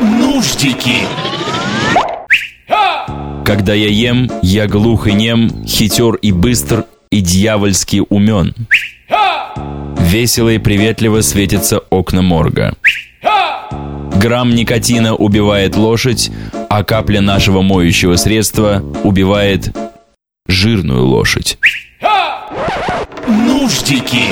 Нуждики. Когда я ем, я глух и нем, хитер и быстр, и дьявольски умен. Весело и приветливо светятся окна морга. Грамм никотина убивает лошадь, а капля нашего моющего средства убивает жирную лошадь. Нуждики.